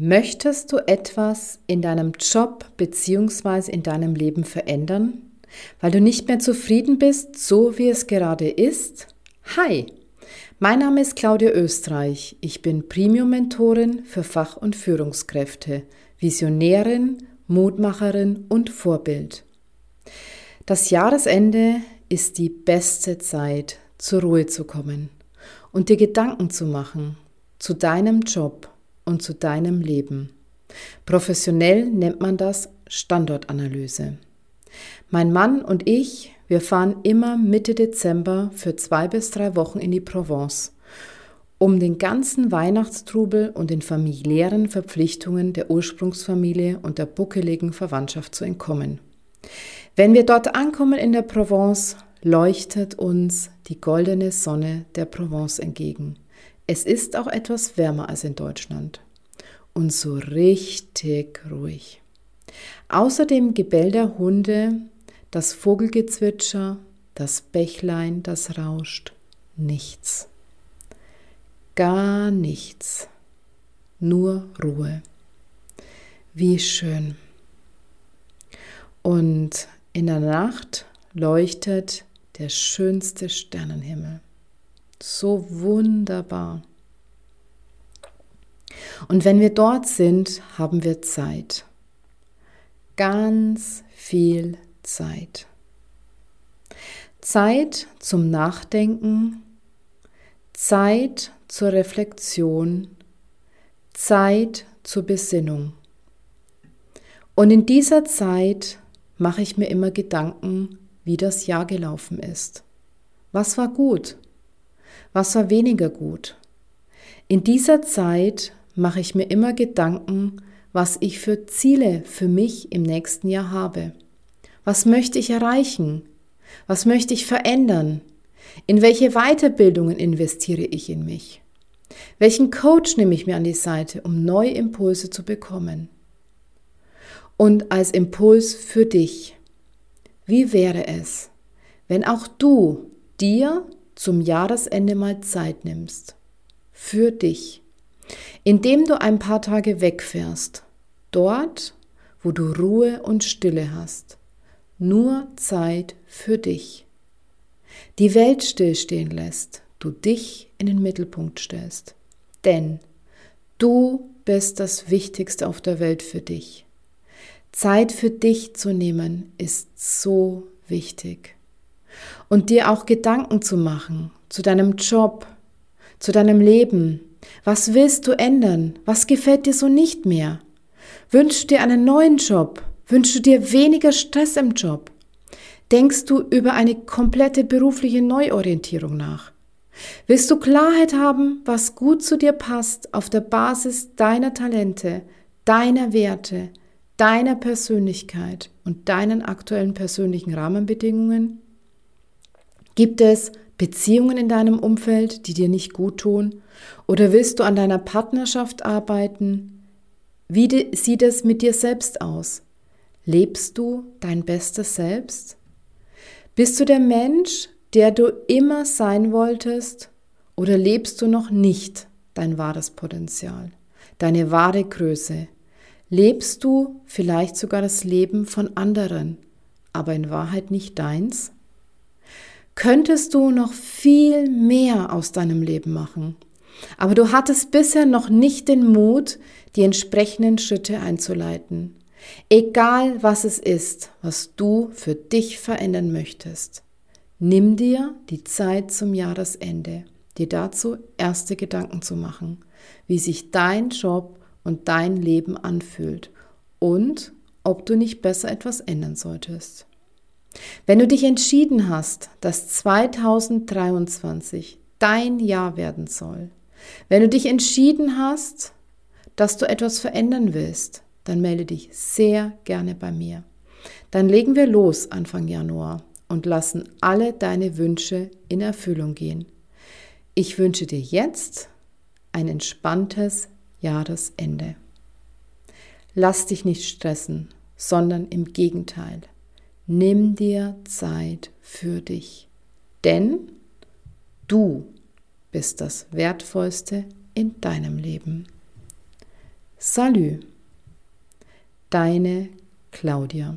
Möchtest du etwas in deinem Job bzw. in deinem Leben verändern, weil du nicht mehr zufrieden bist, so wie es gerade ist? Hi, mein Name ist Claudia Österreich. Ich bin Premium-Mentorin für Fach- und Führungskräfte, Visionärin, Mutmacherin und Vorbild. Das Jahresende ist die beste Zeit, zur Ruhe zu kommen und dir Gedanken zu machen zu deinem Job und zu deinem Leben. Professionell nennt man das Standortanalyse. Mein Mann und ich, wir fahren immer Mitte Dezember für zwei bis drei Wochen in die Provence, um den ganzen Weihnachtstrubel und den familiären Verpflichtungen der Ursprungsfamilie und der buckeligen Verwandtschaft zu entkommen. Wenn wir dort ankommen in der Provence, leuchtet uns die goldene Sonne der Provence entgegen. Es ist auch etwas wärmer als in Deutschland und so richtig ruhig. Außer dem Gebell der Hunde, das Vogelgezwitscher, das Bächlein, das rauscht, nichts. Gar nichts. Nur Ruhe. Wie schön. Und in der Nacht leuchtet der schönste Sternenhimmel. So wunderbar. Und wenn wir dort sind, haben wir Zeit. Ganz viel Zeit. Zeit zum Nachdenken, Zeit zur Reflexion, Zeit zur Besinnung. Und in dieser Zeit mache ich mir immer Gedanken, wie das Jahr gelaufen ist. Was war gut? Was war weniger gut? In dieser Zeit mache ich mir immer Gedanken, was ich für Ziele für mich im nächsten Jahr habe. Was möchte ich erreichen? Was möchte ich verändern? In welche Weiterbildungen investiere ich in mich? Welchen Coach nehme ich mir an die Seite, um neue Impulse zu bekommen? Und als Impuls für dich, wie wäre es, wenn auch du dir zum Jahresende mal Zeit nimmst. Für dich. Indem du ein paar Tage wegfährst. Dort, wo du Ruhe und Stille hast. Nur Zeit für dich. Die Welt stillstehen lässt, du dich in den Mittelpunkt stellst. Denn du bist das Wichtigste auf der Welt für dich. Zeit für dich zu nehmen ist so wichtig und dir auch Gedanken zu machen zu deinem Job, zu deinem Leben. Was willst du ändern? Was gefällt dir so nicht mehr? Wünschst du dir einen neuen Job? Wünschst du dir weniger Stress im Job? Denkst du über eine komplette berufliche Neuorientierung nach? Willst du Klarheit haben, was gut zu dir passt auf der Basis deiner Talente, deiner Werte, deiner Persönlichkeit und deinen aktuellen persönlichen Rahmenbedingungen? Gibt es Beziehungen in deinem Umfeld, die dir nicht gut tun? Oder willst du an deiner Partnerschaft arbeiten? Wie sieht es mit dir selbst aus? Lebst du dein bestes Selbst? Bist du der Mensch, der du immer sein wolltest? Oder lebst du noch nicht dein wahres Potenzial, deine wahre Größe? Lebst du vielleicht sogar das Leben von anderen, aber in Wahrheit nicht deins? Könntest du noch viel mehr aus deinem Leben machen. Aber du hattest bisher noch nicht den Mut, die entsprechenden Schritte einzuleiten. Egal was es ist, was du für dich verändern möchtest. Nimm dir die Zeit zum Jahresende, dir dazu erste Gedanken zu machen, wie sich dein Job und dein Leben anfühlt und ob du nicht besser etwas ändern solltest. Wenn du dich entschieden hast, dass 2023 dein Jahr werden soll, wenn du dich entschieden hast, dass du etwas verändern willst, dann melde dich sehr gerne bei mir. Dann legen wir los Anfang Januar und lassen alle deine Wünsche in Erfüllung gehen. Ich wünsche dir jetzt ein entspanntes Jahresende. Lass dich nicht stressen, sondern im Gegenteil. Nimm dir Zeit für dich, denn du bist das Wertvollste in deinem Leben. Salü, deine Claudia.